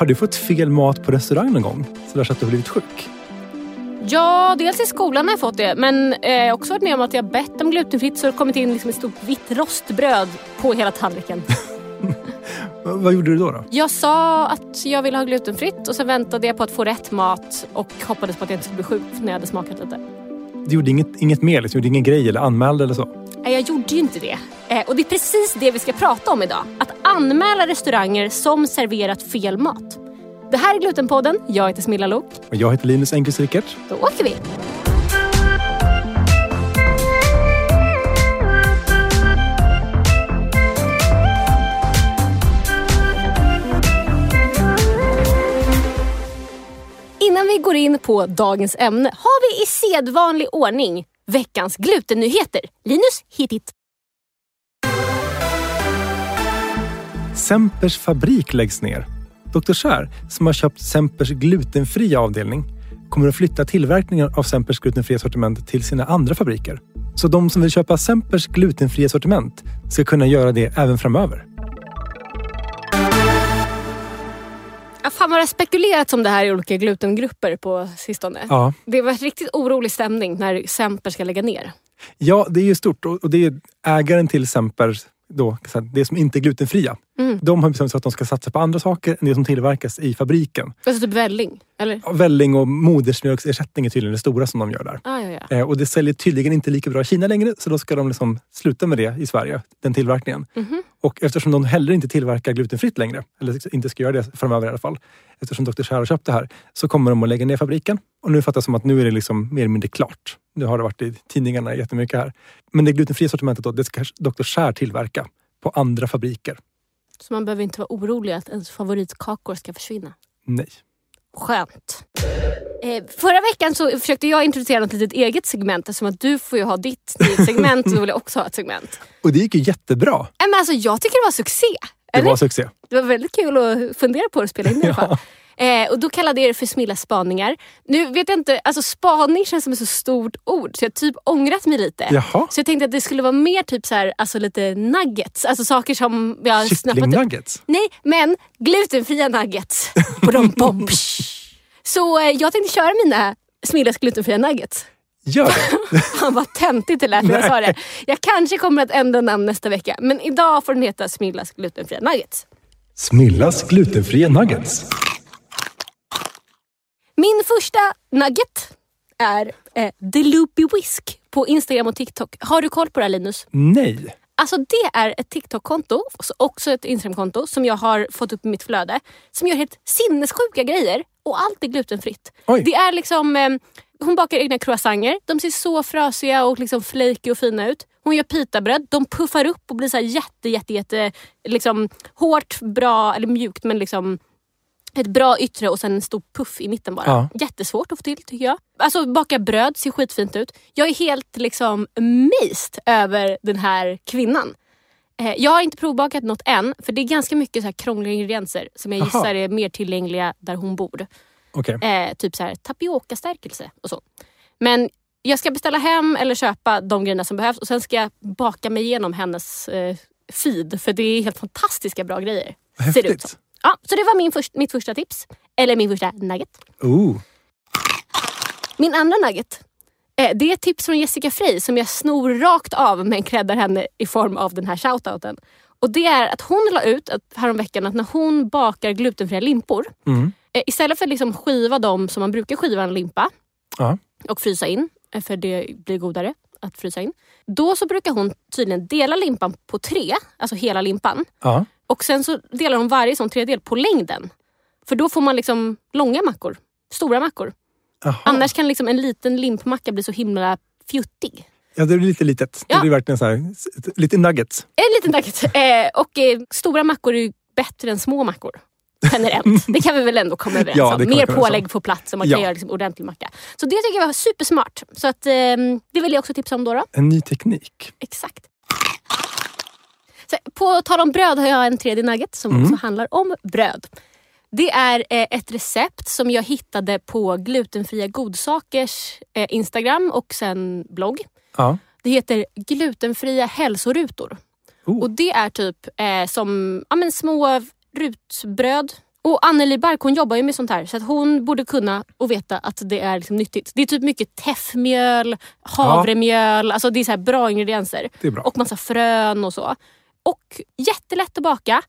Har du fått fel mat på restaurang någon gång? Så att du har blivit sjuk? Ja, dels i skolan har jag fått det. Men eh, jag har också varit med om att jag bett om glutenfritt så det har kommit in liksom ett stort vitt rostbröd på hela tallriken. Vad gjorde du då, då? Jag sa att jag ville ha glutenfritt och sen väntade jag på att få rätt mat och hoppades på att jag inte skulle bli sjuk när jag hade smakat lite. Du gjorde inget, inget mer? Liksom, du gjorde ingen grej eller anmälde eller så? Nej, jag gjorde ju inte det. Eh, och det är precis det vi ska prata om idag. Att anmäla restauranger som serverat fel mat. Det här är Glutenpodden. Jag heter Smilla Lok. Och jag heter Linus Engqvist Rickert. Då åker vi! Innan vi går in på dagens ämne har vi i sedvanlig ordning veckans glutennyheter. Linus, hit hit. Sempers fabrik läggs ner. Dr. Skär, som har köpt Sempers glutenfria avdelning, kommer att flytta tillverkningen av Sempers glutenfria sortiment till sina andra fabriker. Så de som vill köpa Sempers glutenfria sortiment ska kunna göra det även framöver. Ja, fan vad det har spekulerats om det här i olika glutengrupper på sistone. Ja, Det var riktigt orolig stämning när Semper ska lägga ner. ja det är ju stort och det är ägaren till Semper, då, det som inte är glutenfria. Mm. De har bestämt sig att de ska satsa på andra saker än det som tillverkas i fabriken. Alltså typ välling, eller? Ja, Välling och modersmjölksersättning är tydligen det stora som de gör där. Ah, ja, ja. Eh, och det säljer tydligen inte lika bra i Kina längre så då ska de liksom sluta med det i Sverige, den tillverkningen. Mhm. Och eftersom de heller inte tillverkar glutenfritt längre, eller inte ska göra det framöver i alla fall, eftersom Dr. Skär har köpt det här, så kommer de att lägga ner fabriken. Och nu fattar jag som att nu är det liksom mer eller mindre klart. Nu har det varit i tidningarna jättemycket här. Men det glutenfria sortimentet då, det ska Dr. Skär tillverka på andra fabriker. Så man behöver inte vara orolig att ens favoritkakor ska försvinna. Nej. Skönt. Eh, förra veckan så försökte jag introducera något litet eget segment eftersom att du får ju ha ditt segment och då vill jag också ha ett segment. Och det gick ju jättebra. Nej, men alltså, jag tycker det var succé. Det Eller? var succé. Det var väldigt kul att fundera på att spela in i alla fall. Eh, och då kallade jag det för Smilla spaningar. Nu vet jag inte, alltså spaning känns som ett så stort ord så jag har typ ångrat mig lite. Jaha. Så jag tänkte att det skulle vara mer typ så här, alltså lite nuggets. Alltså saker som jag har snappat. Kycklingnuggets. Nej, men glutenfria nuggets. Så eh, jag tänkte köra mina Smillas glutenfria nuggets. Gör det. Fan vad töntigt det lät när jag sa det. Jag kanske kommer att ändra namn nästa vecka. Men idag får den heta Smillas glutenfria nuggets. Smillas glutenfria nuggets. Min första nugget är eh, The Loopy Whisk på Instagram och TikTok. Har du koll på det här Linus? Nej. Alltså det är ett TikTok-konto, och så också ett Instagram-konto som jag har fått upp i mitt flöde. Som gör helt sinnessjuka grejer och allt är glutenfritt. Oj. Det är liksom, eh, hon bakar egna croissanter. De ser så frasiga och liksom flaky och fina ut. Hon gör pitabröd. De puffar upp och blir så jätte, jätte, jätte liksom, hårt, bra eller mjukt men liksom ett bra yttre och sen en stor puff i mitten bara. Ja. Jättesvårt att få till tycker jag. Alltså baka bröd ser skitfint ut. Jag är helt liksom amazed över den här kvinnan. Eh, Jag har inte provbakat något än för det är ganska mycket så här krångliga ingredienser som jag Aha. gissar är mer tillgängliga där hon bor. Okej. Eh, typ så här tapiokastärkelse och så. Men jag ska beställa hem eller köpa de grejerna som behövs och sen ska jag baka mig igenom hennes eh, feed för det är helt fantastiska bra grejer. Vad Ser det ut häftigt. som. Ja, så det var min först, mitt första tips. Eller min första nugget. Oh. Min andra nugget. Eh, det är ett tips från Jessica Frey som jag snor rakt av men creddar henne i form av den här shoutouten. Och det är att hon la ut att, häromveckan att när hon bakar glutenfria limpor. Mm. Eh, istället för att liksom skiva dem som man brukar skiva en limpa Ja. och frysa in, eh, för det blir godare att frysa in. Då så brukar hon tydligen dela limpan på tre, alltså hela limpan. Ja. Och sen så delar hon varje sån tredjedel på längden. För då får man liksom långa mackor, stora mackor. Aha. Annars kan liksom en liten limpmacka bli så himla fjuttig. Ja, det blir lite litet. Ja. Det blir verkligen så här, lite nuggets. En liten nugget. Eh, och eh, stora mackor är bättre än små mackor. Generellt. Det kan vi väl ändå komma överens Ja, om. kan Mer pålägg på plats så man kan Ja. göra liksom ordentlig macka. Så det tycker jag var supersmart. Så att, eh, det vill jag också tipsa om då. då. En ny teknik. Exakt. Så, på tal om bröd har jag en tredje nugget som Mm. också handlar om bröd. Det är eh, ett recept som jag hittade på glutenfria godsakers eh, Instagram och sen blogg. Ja. Det heter glutenfria hälsorutor. Oh. Och det är typ eh, som ja, men små rutbröd Och Anneli Bark hon jobbar ju med sånt här så att hon borde kunna och veta att det är liksom nyttigt. Det är typ mycket teffmjöl, havremjöl, alltså det är så bra ingredienser. Det är bra. Och massa frön och så. Och jättelätt att baka.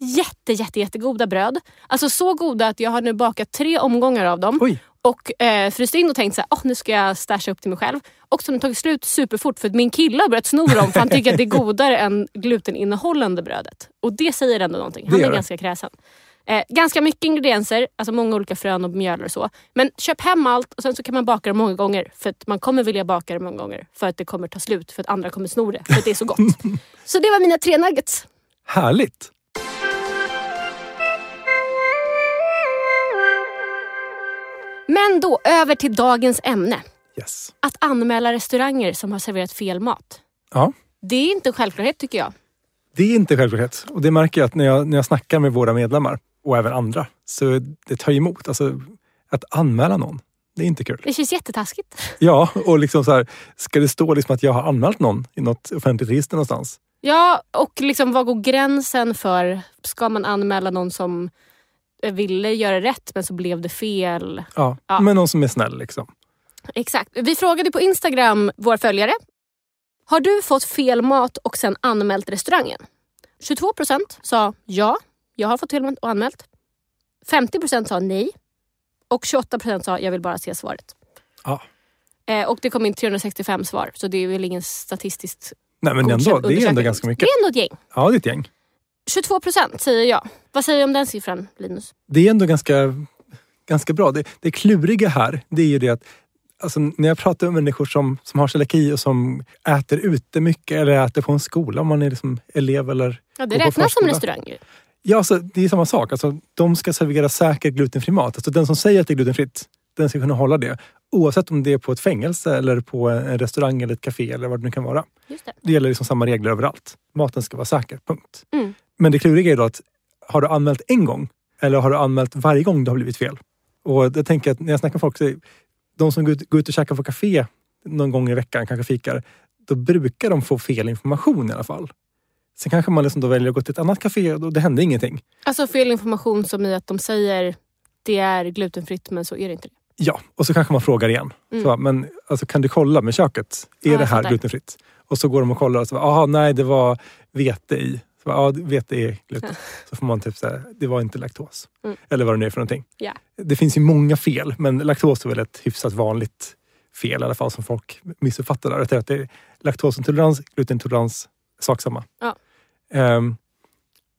Jätte, jätte, jättegoda bröd. Alltså så goda att jag har nu bakat tre omgångar av dem. Oj, Och eh, fryst in och tänkt så här, oh, nu ska jag stasha upp till mig själv. Och så har de tagit slut superfort för att min kille har börjat sno dem för han tycker att det är godare än gluteninnehållande brödet. Och det säger ändå någonting. Han är det. ganska kräsen. Eh, ganska mycket ingredienser, alltså många olika frön och mjöl och så. Men köp hem allt och sen så kan man baka det många gånger. För att man kommer vilja baka det många gånger. För att det kommer ta slut, för att andra kommer sno det. För att det är så gott. så det var mina tre nuggets. härligt! Men då över till dagens ämne. Yes. Att anmäla restauranger som har serverat fel mat. Ja, Det är inte en självklarhet tycker jag. det är inte självklarhet. Och det märker jag att när jag, när jag snackar med våra medlemmar och även andra, så det tar emot. Alltså, att anmäla någon, det är inte kul. Det känns jättetaskigt. Ja, och liksom så här, ska det stå liksom att jag har anmält någon i något offentligt register någonstans? Ja, och liksom vad går gränsen för... Ska man anmäla någon som ville göra rätt men så blev det fel? Ja, Ja. men någon som är snäll liksom. Exakt. Vi frågade på Instagram våra följare. Har du fått fel mat och sen anmält restaurangen? 22 procent sa ja, jag har fått mat och anmält. 50 procent sa nej. Och 28 procent sa jag vill bara se svaret. Ja. Eh, och det kom in 365 svar, så det är väl ingen statistiskt Nej men ändå, det är ändå ganska Det mycket. är ändå ett gäng. Ja, det är ett gäng. 22 procent säger jag. Vad säger du om den siffran, Linus? Det är ändå ganska, ganska bra. Det, det kluriga här, det är ju det att Alltså, när jag pratar med människor som, som har celiaki och som äter ute mycket eller äter på en skola, om man är liksom elev eller Ja, det räknas som restaurang ju. Ja, alltså, det är samma sak. Alltså, de ska servera säker glutenfri mat. Alltså, den som säger att det är glutenfritt, den ska kunna hålla det. Oavsett om det är på ett fängelse eller på en restaurang eller ett café eller vad det nu kan vara. Just det. Det gäller liksom samma regler överallt. Maten ska vara säker, punkt. Mm. Men det kluriga är då att har du anmält en gång eller har du anmält varje gång det har blivit fel? Och jag tänker att när jag snackar med folk, så de som går ut, går ut och käkar på café någon gång i veckan, kanske fikar, då brukar de få fel information i alla fall. Sen kanske man liksom då väljer att gå till ett annat café och det händer ingenting. Alltså fel information som i att de säger det är glutenfritt men så är det inte det. Ja, och så kanske man frågar igen. Mm. Så, men alltså, kan du kolla med köket? Är Ja, det här glutenfritt? Och så går de och kollar och så aha, nej det var vete i. Så, ja, vete är gluten. Så får man typ säga, det var inte laktos. Mm. Eller vad det nu är för någonting. Ja. Det finns ju många fel, men laktos är väl ett hyfsat vanligt fel i alla fall som folk missuppfattar. Där. Det är laktosintolerans, glutenintolerans, sak samma. Ja. Ehm,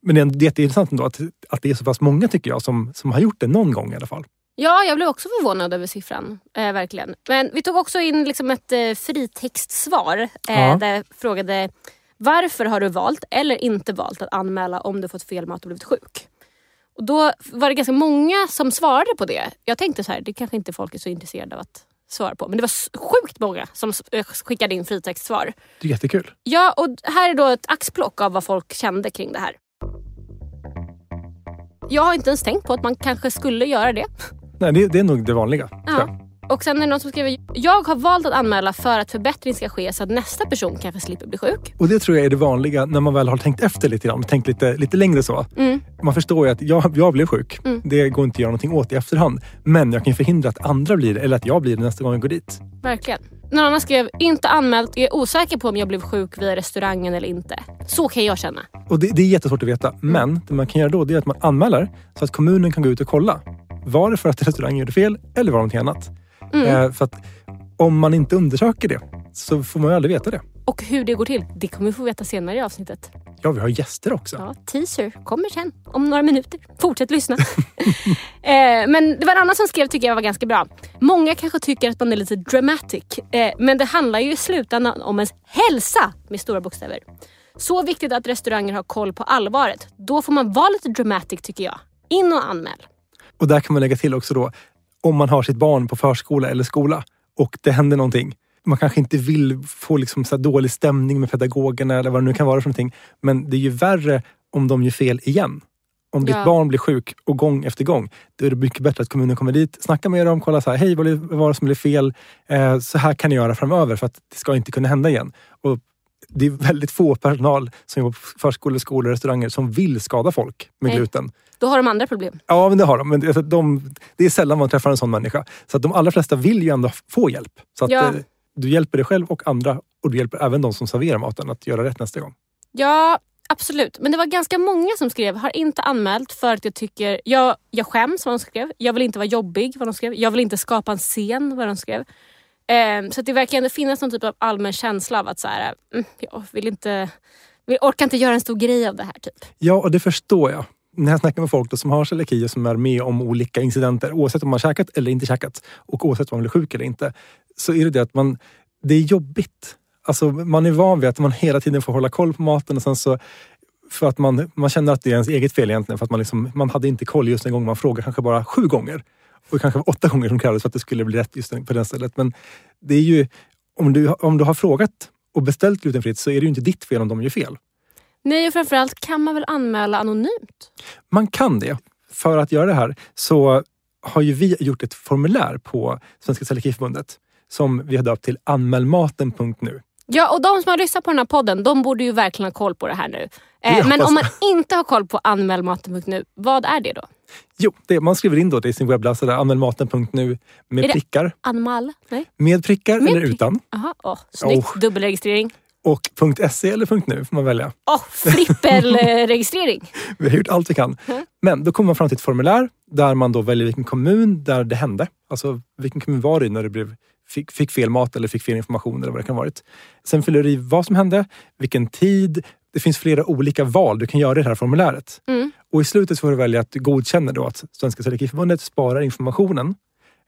men det är jätteintressant ändå att, att det är så pass många tycker jag som, som har gjort det någon gång i alla fall. Ja, jag blev också förvånad över siffran. Eh, verkligen. Men vi tog också in liksom ett eh, fritextsvar eh, Ja. där jag frågade varför har du valt eller inte valt att anmäla om du fått fel mat och blivit sjuk? Och då var det ganska många som svarade på det. Jag tänkte så här, det kanske inte folk är så intresserade av att svara på. Men det var sjukt många som eh, skickade in fritextsvar. Det är jättekul. Ja, och här är då ett axplock av vad folk kände kring det här. Jag har inte ens tänkt på att man kanske skulle göra det. Nej, det, det är nog det vanliga. Ja. Och sen är det någon som skriver, jag har valt att anmäla för att förbättring ska ske så att nästa person kanske slipper bli sjuk. Och det tror jag är det vanliga när man väl har tänkt efter lite grann. Tänkt lite, lite längre så. Mm. Man förstår ju att jag, jag blev sjuk. Mm. Det går inte att göra någonting åt i efterhand. Men jag kan ju förhindra att andra blir det eller att jag blir det nästa gång jag går dit. Verkligen. Någon annan skrev, inte anmält, är osäker på om jag blev sjuk via restaurangen eller inte. Så kan jag känna. Och det, det är jättesvårt att veta. Men det man kan göra då det är att man anmäler så att kommunen kan gå ut och kolla. Var det för att restaurangen gjorde fel eller var det någonting annat? Mm. Eh, för att om man inte undersöker det så får man ju aldrig veta det. Och hur det går till, det kommer vi få veta senare i avsnittet. Ja, vi har gäster också. Ja, teaser kommer sen om några minuter. Fortsätt lyssna. eh, men det var en annan som skrev, tycker jag var ganska bra. Många kanske tycker att man är lite dramatic. Eh, men det handlar ju i slutändan om ens hälsa med stora bokstäver. Så viktigt att restauranger har koll på allvaret. Då får man vara lite dramatic tycker jag. In och anmäl. Och där kan man lägga till också då, om man har sitt barn på förskola eller skola och det händer någonting. Man kanske inte vill få liksom så dålig stämning med pedagogerna eller vad det nu kan vara för någonting. Men det är ju värre om de gör fel igen. Om ditt Ja. barn blir sjuk och gång efter gång, då är det mycket bättre att kommunen kommer dit, snackar med dem, kollar så här, hej vad var det som blev fel? Eh, så här kan ni göra framöver för att det ska inte kunna hända igen. Och det är väldigt få personal som jobbar på förskolor, skolor och restauranger som vill skada folk med Nej. gluten. Då har de andra problem. Ja, men det har de. Men det, alltså, de, det är sällan man träffar en sån människa. Så att de allra flesta vill ju ändå få hjälp. Så att, Ja. eh, du hjälper dig själv och andra och du hjälper även de som serverar maten att göra rätt nästa gång. Ja, absolut. Men det var ganska många som skrev, har inte anmält för att jag tycker, jag, jag skäms vad de skrev. Jag vill inte vara jobbig vad de skrev. Jag vill inte skapa en scen vad de skrev. Um, så att det verkar ändå finnas någon typ av allmän känsla av att så här, mm, jag vill inte, vi orkar inte göra en stor grej av det här. typ. Ja, och det förstår jag. När jag snackar med folk då som har celiaki och som är med om olika incidenter, oavsett om man har käkat eller inte käkat och oavsett om man blir sjuk eller inte, så är det det att man, det är jobbigt. Alltså, man är van vid att man hela tiden får hålla koll på maten och sen så för att man, man känner att det är ens eget fel egentligen. För att man, liksom, man hade inte koll just en gång man frågade kanske bara sju gånger. Och kanske åtta gånger som krävdes för att det skulle bli rätt just på det stället. Men det är ju, om du, om du har frågat och beställt glutenfritt så är det ju inte ditt fel om de gör fel. Nej, och framförallt kan man väl anmäla anonymt? Man kan det. För att göra det här så har ju vi gjort ett formulär på Svenska Celiakiförbundet som vi har döpt till anmälmaten.nu. Ja, och de som har lyssnat på den här podden, de borde ju verkligen ha koll på det här nu. Eh, men om man inte har koll på anmälmaten.nu, vad är det då? Jo, det, man skriver in då det i sin webbläsare anmälmaten.nu med Är det- prickar. Anmal? Nej? Med prickar Med eller prick- utan. Jaha, åh, snyggt. Oh. Dubbelregistrering. Och .se eller .nu får man välja. Åh, flippelregistrering. Vi har gjort allt vi kan. Mm. Men då kommer man fram till ett formulär där man då väljer vilken kommun där det hände. Alltså vilken kommun var det när det blev, fick, fick fel mat eller fick fel information eller vad det kan ha varit. Sen fyller du i vad som hände, vilken tid. Det finns flera olika val du kan göra i det här formuläret. Mm. Och i slutet får du välja att du godkänner då att Svenska Celiakiförbundet sparar informationen.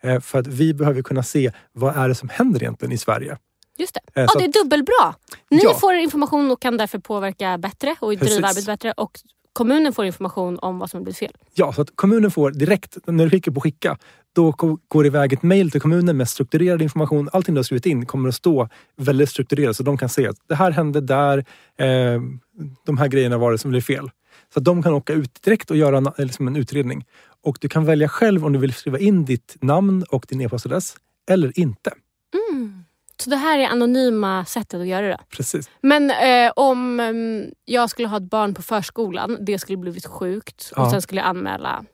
Eh, För att vi behöver kunna se vad är det som händer egentligen i Sverige. Just det. Eh, Ja, det är dubbelbra. Ni Ja. får information och kan därför påverka bättre och driva Precis. arbetet bättre. Och kommunen får information om vad som har blivit fel. Ja, så att kommunen får direkt, när du klickar på skicka, då går det iväg ett mejl till kommunen med strukturerad information. Allting du har skrivit in kommer att stå väldigt strukturerat så de kan se att det här hände där, eh, de här grejerna var det som blev fel. Så att de kan åka ut direkt och göra en, liksom en utredning. Och du kan välja själv om du vill skriva in ditt namn och din e-postadress eller inte. Mm. Så det här är anonyma sättet att göra det. Precis. Men eh, om ehm, jag skulle ha ett barn på förskolan, det skulle blivit sjukt och Ja. sen skulle jag anmäla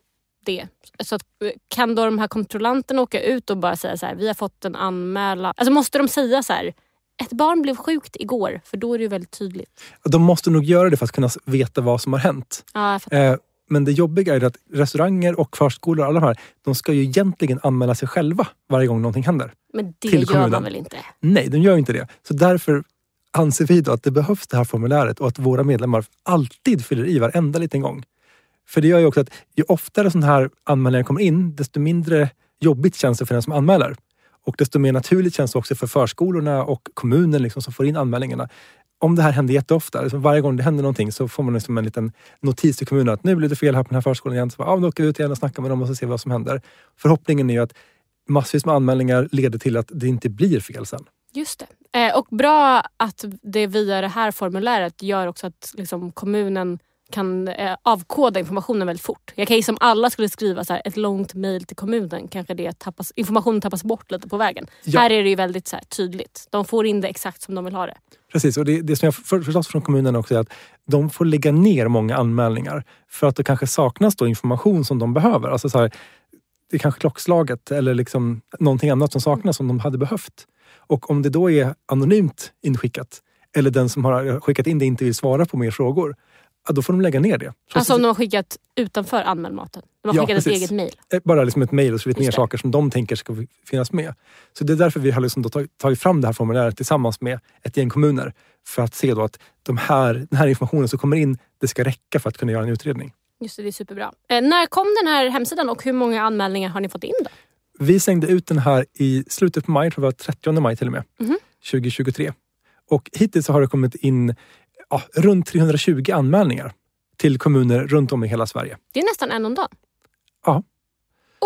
det. Så att, eh, kan då de här kontrollanterna åka ut och bara säga så här, vi har fått en anmälan. Alltså måste de säga så här, ett barn blev sjukt igår, för då är det väldigt tydligt. De måste nog göra det för att kunna veta vad som har hänt. Ja. Eh, men det jobbiga är att restauranger och förskolor, alla de här, de ska ju egentligen anmäla sig själva varje gång någonting händer. Men det gör kommunen. man väl inte? Nej, de gör inte det. Så därför anser vi att det behövs det här formuläret och att våra medlemmar alltid fyller i varenda liten gång. För det gör ju också att ju oftare sådana här anmälningar kommer in, desto mindre jobbigt känns det för den som anmäler. Och desto mer naturligt känns det också för förskolorna och kommunen liksom som får in anmälningarna. Om det här händer jätteofta, liksom varje gång det händer någonting så får man liksom en liten notis till kommunen att nu blev det fel här på den här förskolan igen. Så bara, ja, då åker vi ut igen och snackar med dem och så ser vi vad som händer. Förhoppningen är ju att massvis med anmälningar leder till att det inte blir fel sen. Just det. Eh, och bra att det via det här formuläret gör också att liksom, kommunen kan eh, avkoda informationen väldigt fort. Jag kan gissa om alla skulle skriva så här, ett långt mejl till kommunen kanske det tappas, informationen tappas bort lite på vägen. Ja. Här är det ju väldigt så här, tydligt. De får in det exakt som de vill ha det. Precis, och det, det som jag för- förstått från kommunen också är att de får lägga ner många anmälningar för att det kanske saknas då information som de behöver. Alltså så här, det är kanske klockslaget eller liksom någonting annat som saknas som de hade behövt. Och om det då är anonymt inskickat eller den som har skickat in det inte vill svara på mer frågor, då får de lägga ner det. Trots Alltså om de har skickat utanför anmälmaten. De har Ja, skickat ett precis. eget mejl. Eh, bara liksom ett mejl och skrivit ner det. saker som de tänker ska finnas med. Så det är därför vi har liksom tagit- fram det här formuläret tillsammans med ett gäng kommuner. För att se då att de här, den här informationen som kommer in, det ska räcka för att kunna göra en utredning. Just det, det är superbra. Eh, när kom den här hemsidan och hur många anmälningar har ni fått in då? Vi slängde ut den här i slutet på maj, jag tror var 30 maj till och med, Mhm. 2023. Och hittills så har det kommit in ja, runt 320 anmälningar till kommuner runt om i hela Sverige. Det är nästan en om dagen. Ja.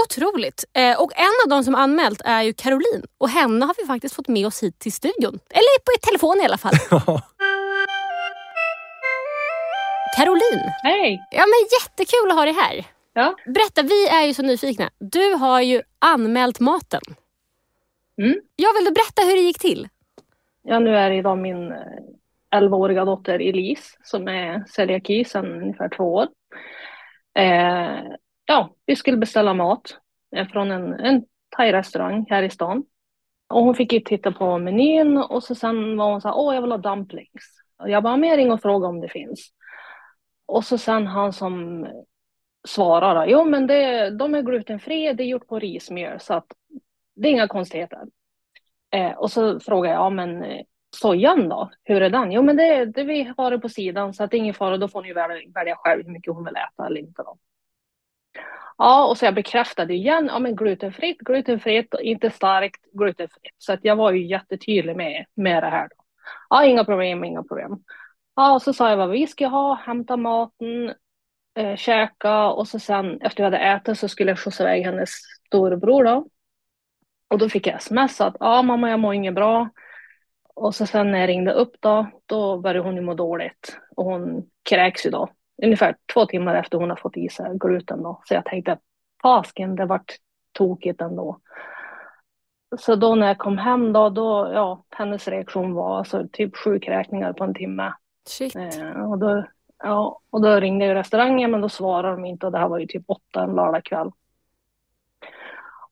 Otroligt. Eh, och en av de som anmält är ju Caroline. Och henne har vi faktiskt fått med oss hit till studion. Eller på telefon i alla fall. Caroline, Hej! ja men jättekul att ha dig här. Ja. Berätta, vi är ju så nyfikna. Du har ju anmält maten. Mm. Jag vill du berätta hur det gick till? Ja, nu är det idag min eh, 11-åriga dotter Elise som är celiaki sedan ungefär två år. Eh, ja, vi skulle beställa mat eh, från en, en thai-restaurang här i stan. Och hon fick ju titta på menyn och så sen var hon så här, åh jag vill ha dumplings. Och jag bara, men ring och fråga om det finns. Och så sen han som svarar, jo men det, de är glutenfria, det är gjort på rismjöl så att det är inga konstigheter. Eh, och så frågar jag, ja men sojan då, hur är den? Jo men det, det vi har det på sidan så att det är ingen fara, då får ni välja, välja själv hur mycket hon vill äta eller inte. Då. Ja, och så jag bekräftade igen, ja men glutenfritt, glutenfritt, inte starkt, glutenfritt. Så att jag var ju jättetydlig med, med det här. Då. Ja, inga problem, inga problem. Ja, och så sa jag vad vi ska ha, hämta maten, eh, käka och så sen efter vi hade ätit så skulle jag skjutsa iväg hennes storebror då. Och då fick jag sms att ja mamma jag mår inget bra. Och så sen när jag ringde upp då, då började hon ju må dåligt. Och hon kräks ju då. Ungefär två timmar efter hon har fått i sig gluten då. Så jag tänkte, fasken det vart tokigt ändå. Så då när jag kom hem då, då ja, hennes reaktion var alltså typ sju kräkningar på en timme. Shit. Eh, och, då, ja, och då ringde jag restaurangen men då svarade de inte och det här var ju typ åtta en lördagkväll.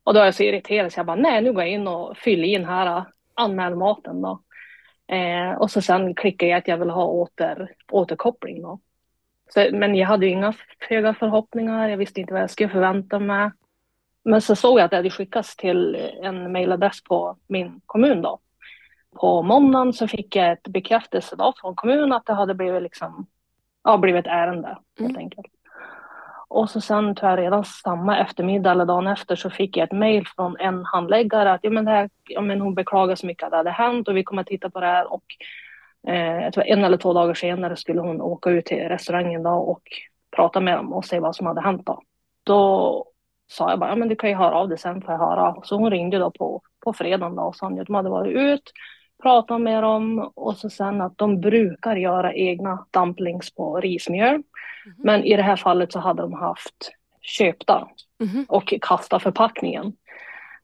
Och då är jag så irriterad så jag bara, nej nu går jag in och fyller in här, anmäl maten då. Eh, och så sen klickar jag att jag vill ha åter, återkoppling då. Så, men jag hade inga höga förhoppningar, jag visste inte vad jag skulle förvänta mig. Men så såg jag att det hade skickats till en mejladress på min kommun då. På måndagen så fick jag ett bekräftelse då från kommunen att det hade blivit liksom, ja, blivit ett ärende helt Mm. enkelt. Och så sen tror jag redan samma eftermiddag eller dagen efter så fick jag ett mejl från en handläggare att ja, men det här, ja, men hon beklagar så mycket att det hade hänt och vi kommer att titta på det här och eh, jag tror en eller två dagar senare skulle hon åka ut till restaurangen då och prata med dem och se vad som hade hänt då. Då sa jag bara, ja men du kan ju höra av dig sen får jag höra. Så hon ringde då på, på fredagen då och sa att de hade varit ut, pratat med dem och så sen att de brukar göra egna dumplings på rismjöl. Men i det här fallet så hade de haft köpta Mhm. och kasta förpackningen.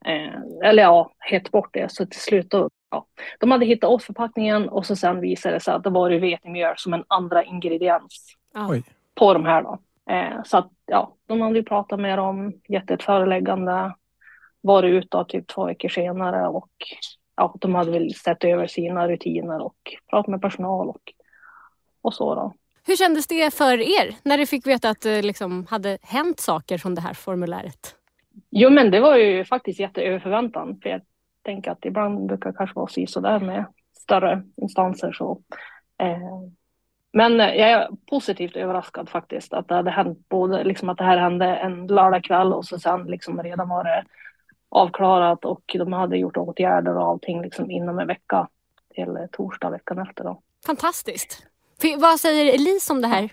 Eh, eller ja, hett bort det. Så till slut då, ja. De hade hittat åt förpackningen och så sen visade det sig att det var vetemjöl som en andra ingrediens. Oj. på de här då. Eh, så att ja, de hade ju pratat med dem, gett ett föreläggande, varit ute typ två veckor senare och ja, de hade väl sett över sina rutiner och pratat med personal och, och så då. Hur kändes det för er när ni fick veta att det liksom hade hänt saker från det här formuläret? Jo men det var ju faktiskt jätteöver förväntan för jag tänker att ibland brukar det kanske vara så sådär med större instanser så. Eh, men jag är positivt överraskad faktiskt att det hade hänt både liksom att det här hände en lördagkväll och så sen liksom redan var det avklarat och de hade gjort åtgärder och allting liksom inom en vecka till torsdag veckan efter då. Fantastiskt. F- vad säger Elise om det här?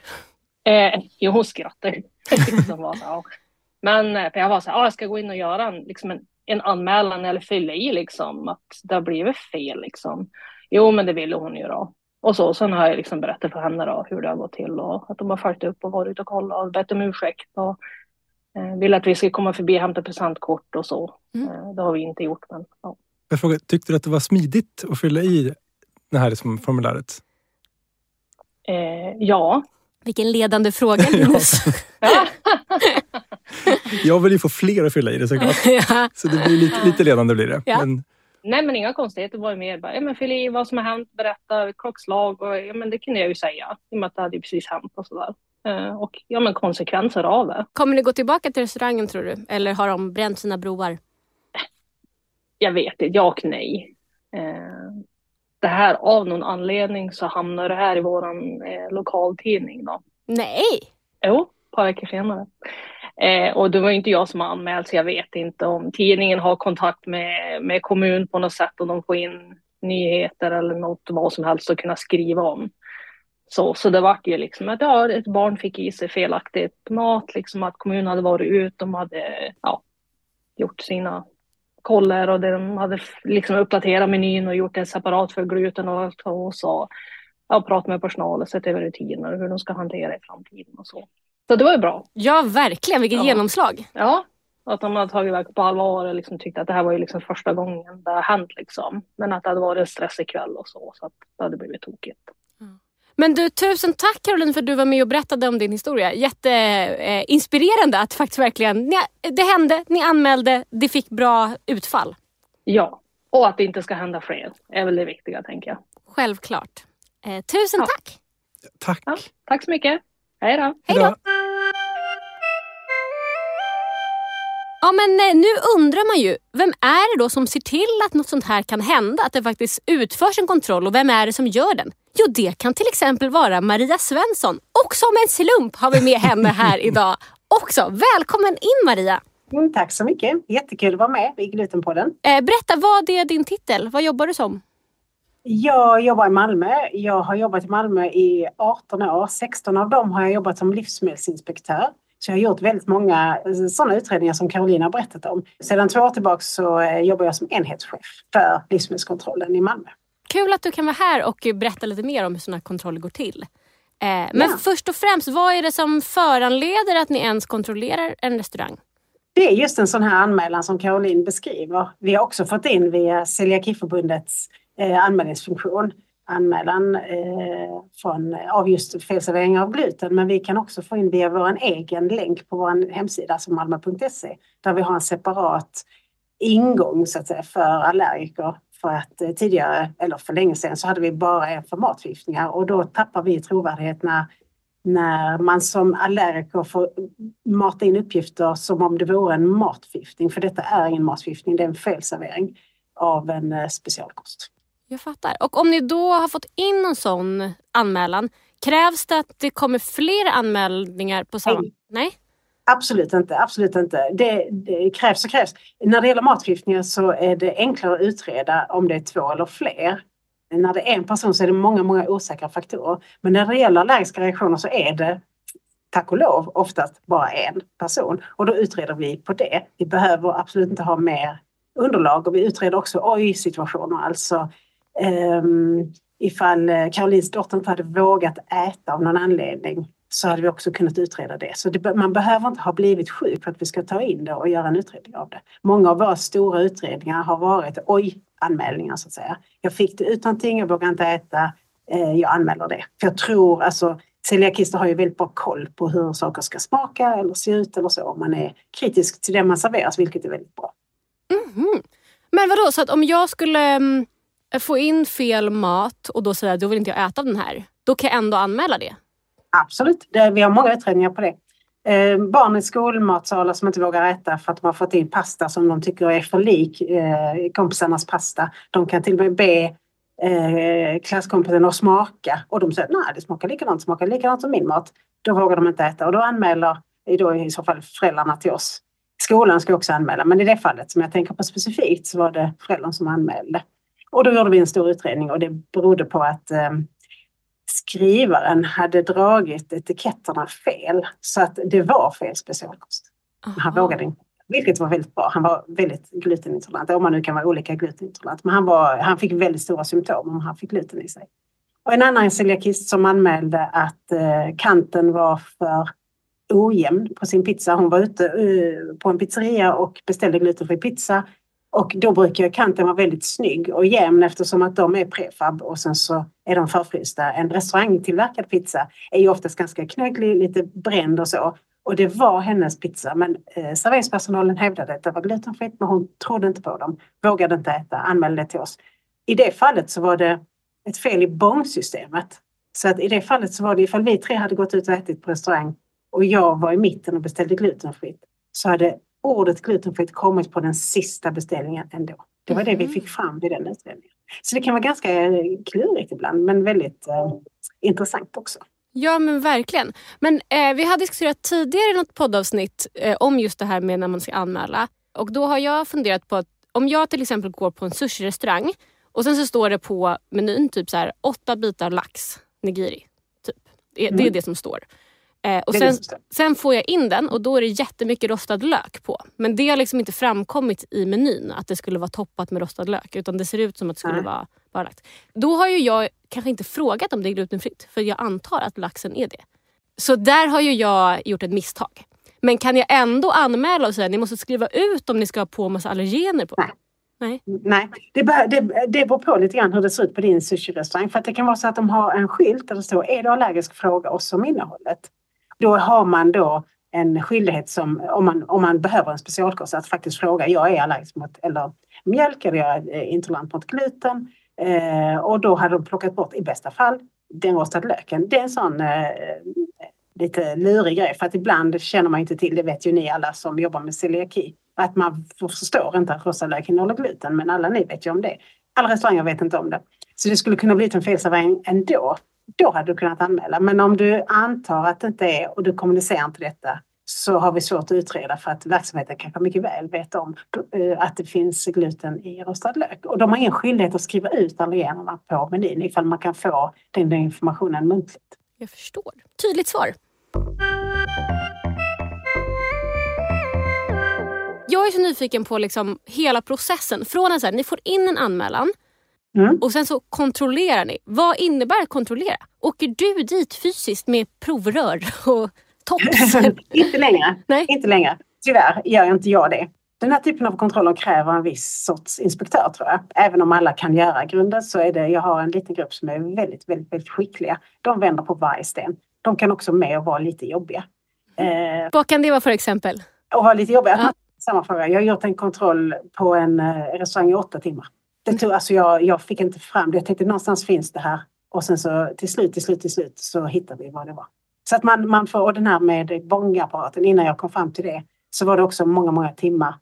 Eh, jo, hon skrattar liksom var så, ja. Men eh, för jag var så här, ah, jag ska gå in och göra en, liksom en, en anmälan eller fylla i liksom att det har blivit fel liksom. Jo, men det ville hon ju då. Och så, sen har jag liksom berättat för henne då hur det har gått till och att de har följt upp och varit ute och kollat och bett om ursäkt och vill att vi ska komma förbi och hämta presentkort och så. Mm. Eh, det har vi inte gjort, men ja. Jag frågar, tyckte du att det var smidigt att fylla i det här liksom formuläret? Eh, ja. Vilken ledande fråga Linus. ja. Jag vill ju få fler att fylla i det såklart. ja. Så det blir lite, lite ledande blir det. Ja. Men Nej men inga konstigheter, det var ju mer bara, ja men fyll i vad som har hänt, berätta klockslag och ja men det kunde jag ju säga i och med att det hade precis hänt och sådär. Eh, och ja men konsekvenser av det. Kommer ni gå tillbaka till restaurangen tror du? Eller har de bränt sina broar? Jag vet inte, ja och nej. Eh, det här av någon anledning så hamnar det här i våran eh, lokaltidning då. Nej! Jo, ett par veckor senare. Eh, och det var inte jag som anmält så jag vet inte om tidningen har kontakt med, med kommun på något sätt och de får in nyheter eller något vad som helst att kunna skriva om. Så, så det vart ju liksom att ja, ett barn fick i sig felaktigt mat, liksom att kommunen hade varit ut, de hade ja, gjort sina koller och de hade liksom uppdaterat menyn och gjort det separat för gluten och allt och. Ja, pratat med personal och sett över rutiner och hur de ska hantera i framtiden och så. Så det var ju bra. Ja, verkligen. Vilket Ja. genomslag. Ja, att de hade tagit det på allvar och liksom tyckte att det här var ju liksom första gången det har hänt liksom. Men att det hade varit en stressig kväll och så, så att det hade blivit tokigt. Men du, tusen tack Caroline för att du var med och berättade om din historia. Jätteinspirerande eh, att faktiskt verkligen, ni, det hände, ni anmälde, det fick bra utfall. Ja, och att det inte ska hända fler är väl det viktiga tänker jag. Självklart. Eh, tusen Ja. tack! Tack. Ja, tack så mycket. Hej då. Hej då! Ja men eh, nu undrar man ju, vem är det då som ser till att något sånt här kan hända? Att det faktiskt utförs en kontroll och vem är det som gör den? Jo det kan till exempel vara Maria Svensson och som en slump har vi med henne här idag också. Välkommen in Maria! Mm, tack så mycket. Jättekul att vara med i Glutenpodden. Eh, berätta, vad är din titel? Vad jobbar du som? Jag jobbar i Malmö. Jag har jobbat i Malmö i 18 år. 16 av dem har jag jobbat som livsmedelsinspektör. Så jag har gjort väldigt många sådana utredningar som Carolina har berättat om. Sedan två år tillbaka så eh, jobbar jag som enhetschef för livsmedelskontrollen i Malmö. Kul att du kan vara här och berätta lite mer om hur sådana kontroller går till. Eh, men Ja. först och främst, vad är det som föranleder att ni ens kontrollerar en restaurang? Det är just en sån här anmälan som Caroline beskriver. Vi har också fått in via Celiakiförbundets eh, anmälningsfunktion anmälan eh, från, av just felservering av gluten. Men vi kan också få in via vår egen länk på vår hemsida, alltså malmo.se, där vi har en separat ingång så att säga, för allergiker. För att eh, tidigare, eller för länge sedan, så hade vi bara en för matförgiftningar och då tappar vi trovärdighet när när man som allergiker får mata in uppgifter som om det vore en matförgiftning. För detta är ingen matförgiftning, det är en felservering av en eh, specialkost. Jag fattar. Och om ni då har fått in en sån anmälan, krävs det att det kommer fler anmälningar på samma... Nej. Nej? Absolut inte, absolut inte. Det, det krävs och krävs. När det gäller matförgiftningar så är det enklare att utreda om det är två eller fler. När det är en person så är det många, många osäkra faktorer. Men när det gäller allergiska reaktioner så är det tack och lov oftast bara en person. Och då utreder vi på det. Vi behöver absolut inte ha mer underlag och vi utreder också oj-situationer. Alltså Ehm, ifall eh, Karolins dotter inte hade vågat äta av någon anledning så hade vi också kunnat utreda det. Så det, man behöver inte ha blivit sjuk för att vi ska ta in det och göra en utredning av det. Många av våra stora utredningar har varit oj-anmälningar så att säga. Jag fick det ut någonting, jag vågar inte äta, eh, jag anmäler det. För jag tror, alltså celiakister har ju väldigt bra koll på hur saker ska smaka eller se ut eller så. Om man är kritisk till det man serveras, vilket är väldigt bra. Mhm. Men vadå, så att om jag skulle mm, få in fel mat och då säga att då vill inte jag äta den här, då kan jag ändå anmäla det? Absolut, det, vi har många utredningar på det. Eh, barn i skolmatsalar som inte vågar äta för att de har fått in pasta som de tycker är för lik eh, kompisarnas pasta. De kan till och med be eh, klasskompisen att smaka och de säger nej det smakar likadant, smakar likadant som min mat. Då vågar de inte äta och då anmäler eh, då i så fall föräldrarna till oss. Skolan ska också anmäla men i det fallet som jag tänker på specifikt så var det föräldern som anmälde. Och då gjorde vi en stor utredning och det berodde på att eh, skrivaren hade dragit etiketterna fel så att det var fel specialkost. Han Aha. vågade inte. Vilket var väldigt bra. Han var väldigt glutenintolerant. Om man nu kan vara olika glutenintolerant. Men han, var, han fick väldigt stora symptom om han fick gluten i sig. Och en annan celiakist som anmälde att eh, kanten var för ojämn på sin pizza. Hon var ute eh, på en pizzeria och beställde glutenfri pizza. Och då brukar kanten vara väldigt snygg och jämn eftersom att de är prefab och sen så är de förfrysta. En restaurangtillverkad pizza är ju oftast ganska knögglig, lite bränd och så. Och det var hennes pizza men eh, serveringspersonalen hävdade att det var glutenfritt men hon trodde inte på dem, vågade inte äta, anmälde det till oss. I det fallet så var det ett fel i bångsystemet. Så att i det fallet så var det ifall vi tre hade gått ut och ätit på restaurang och jag var i mitten och beställde glutenfritt så hade ordet glutenfritt kommit på den sista beställningen ändå. Det var det vi Mhm. fick fram vid den utredningen. Så det kan vara ganska eh, klurigt ibland men väldigt eh, intressant också. Ja men verkligen. Men eh, vi har diskuterat tidigare i något poddavsnitt eh, om just det här med när man ska anmäla. Och då har jag funderat på att om jag till exempel går på en sushi-restaurang och sen så står det på menyn typ så här åtta bitar lax, nigiri. Typ. Det, det är Mm. det som står. Eh, och sen, sen får jag in den och då är det jättemycket rostad lök på. Men det har liksom inte framkommit i menyn att det skulle vara toppat med rostad lök. Utan det ser ut som att det skulle Nej. vara bara lagt. Då har ju jag kanske inte frågat om det är glutenfritt. För jag antar att laxen är det. Så där har ju jag gjort ett misstag. Men kan jag ändå anmäla och säga att ni måste skriva ut om ni ska ha på massa allergener på? Nej. Nej. Nej, det, bör, det, det beror på lite grann hur det ser ut på din sushi-restaurang. För att det kan vara så att de har en skylt där det står är du allergisk fråga oss om innehållet. Då har man då en skyldighet som om man, om man behöver en specialkost att faktiskt fråga jag är allergisk mot eller mjölk eller jag är intolerant mot gluten. Eh, och då hade de plockat bort i bästa fall den rostade löken. Det är en sån eh, lite lurig grej för att ibland känner man inte till, det vet ju ni alla som jobbar med celiaki, att man förstår inte att rostad lök innehåller gluten men alla ni vet ju om det. Alla restauranger vet inte om det. Så det skulle kunna bli en felservering ändå. Då hade du kunnat anmäla. Men om du antar att det inte är och du kommunicerar inte detta så har vi svårt att utreda för att verksamheten kanske mycket väl vet om eh, att det finns gluten i rostad lök. Och de har ingen skyldighet att skriva ut allergenerna på menyn ifall man kan få den informationen muntligt. Jag förstår. Tydligt svar. Jag är så nyfiken på liksom hela processen. Från att ni får in en anmälan mm. och sen så kontrollerar ni. Vad innebär kontrollera? Åker du dit fysiskt med provrör och tops? inte längre. Nej. Inte längre. Tyvärr gör inte jag det. Den här typen av kontroller kräver en viss sorts inspektör tror jag. Även om alla kan göra grunden så är det, jag har en liten grupp som är väldigt, väldigt, väldigt skickliga. De vänder på varje sten. De kan också med och vara lite jobbiga. Eh, Vad kan det vara för exempel? Och vara lite jobbiga. Ja. Samma fråga. Jag har gjort en kontroll på en eh, restaurang i åtta timmar. Det tog, alltså jag, jag fick inte fram det. Jag tänkte någonstans finns det här. Och sen så till slut, till slut, till slut så hittade vi vad det var. Så att man, man får, och den här med bongapparaten. innan jag kom fram till det, så var det också många, många timmar.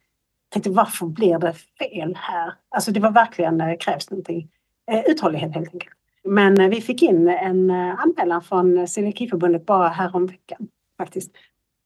Jag tänkte varför blir det fel här? Alltså det var verkligen, det krävs någonting. Eh, uthållighet helt enkelt. Men eh, vi fick in en eh, anmälan från Celiakiförbundet bara häromveckan faktiskt.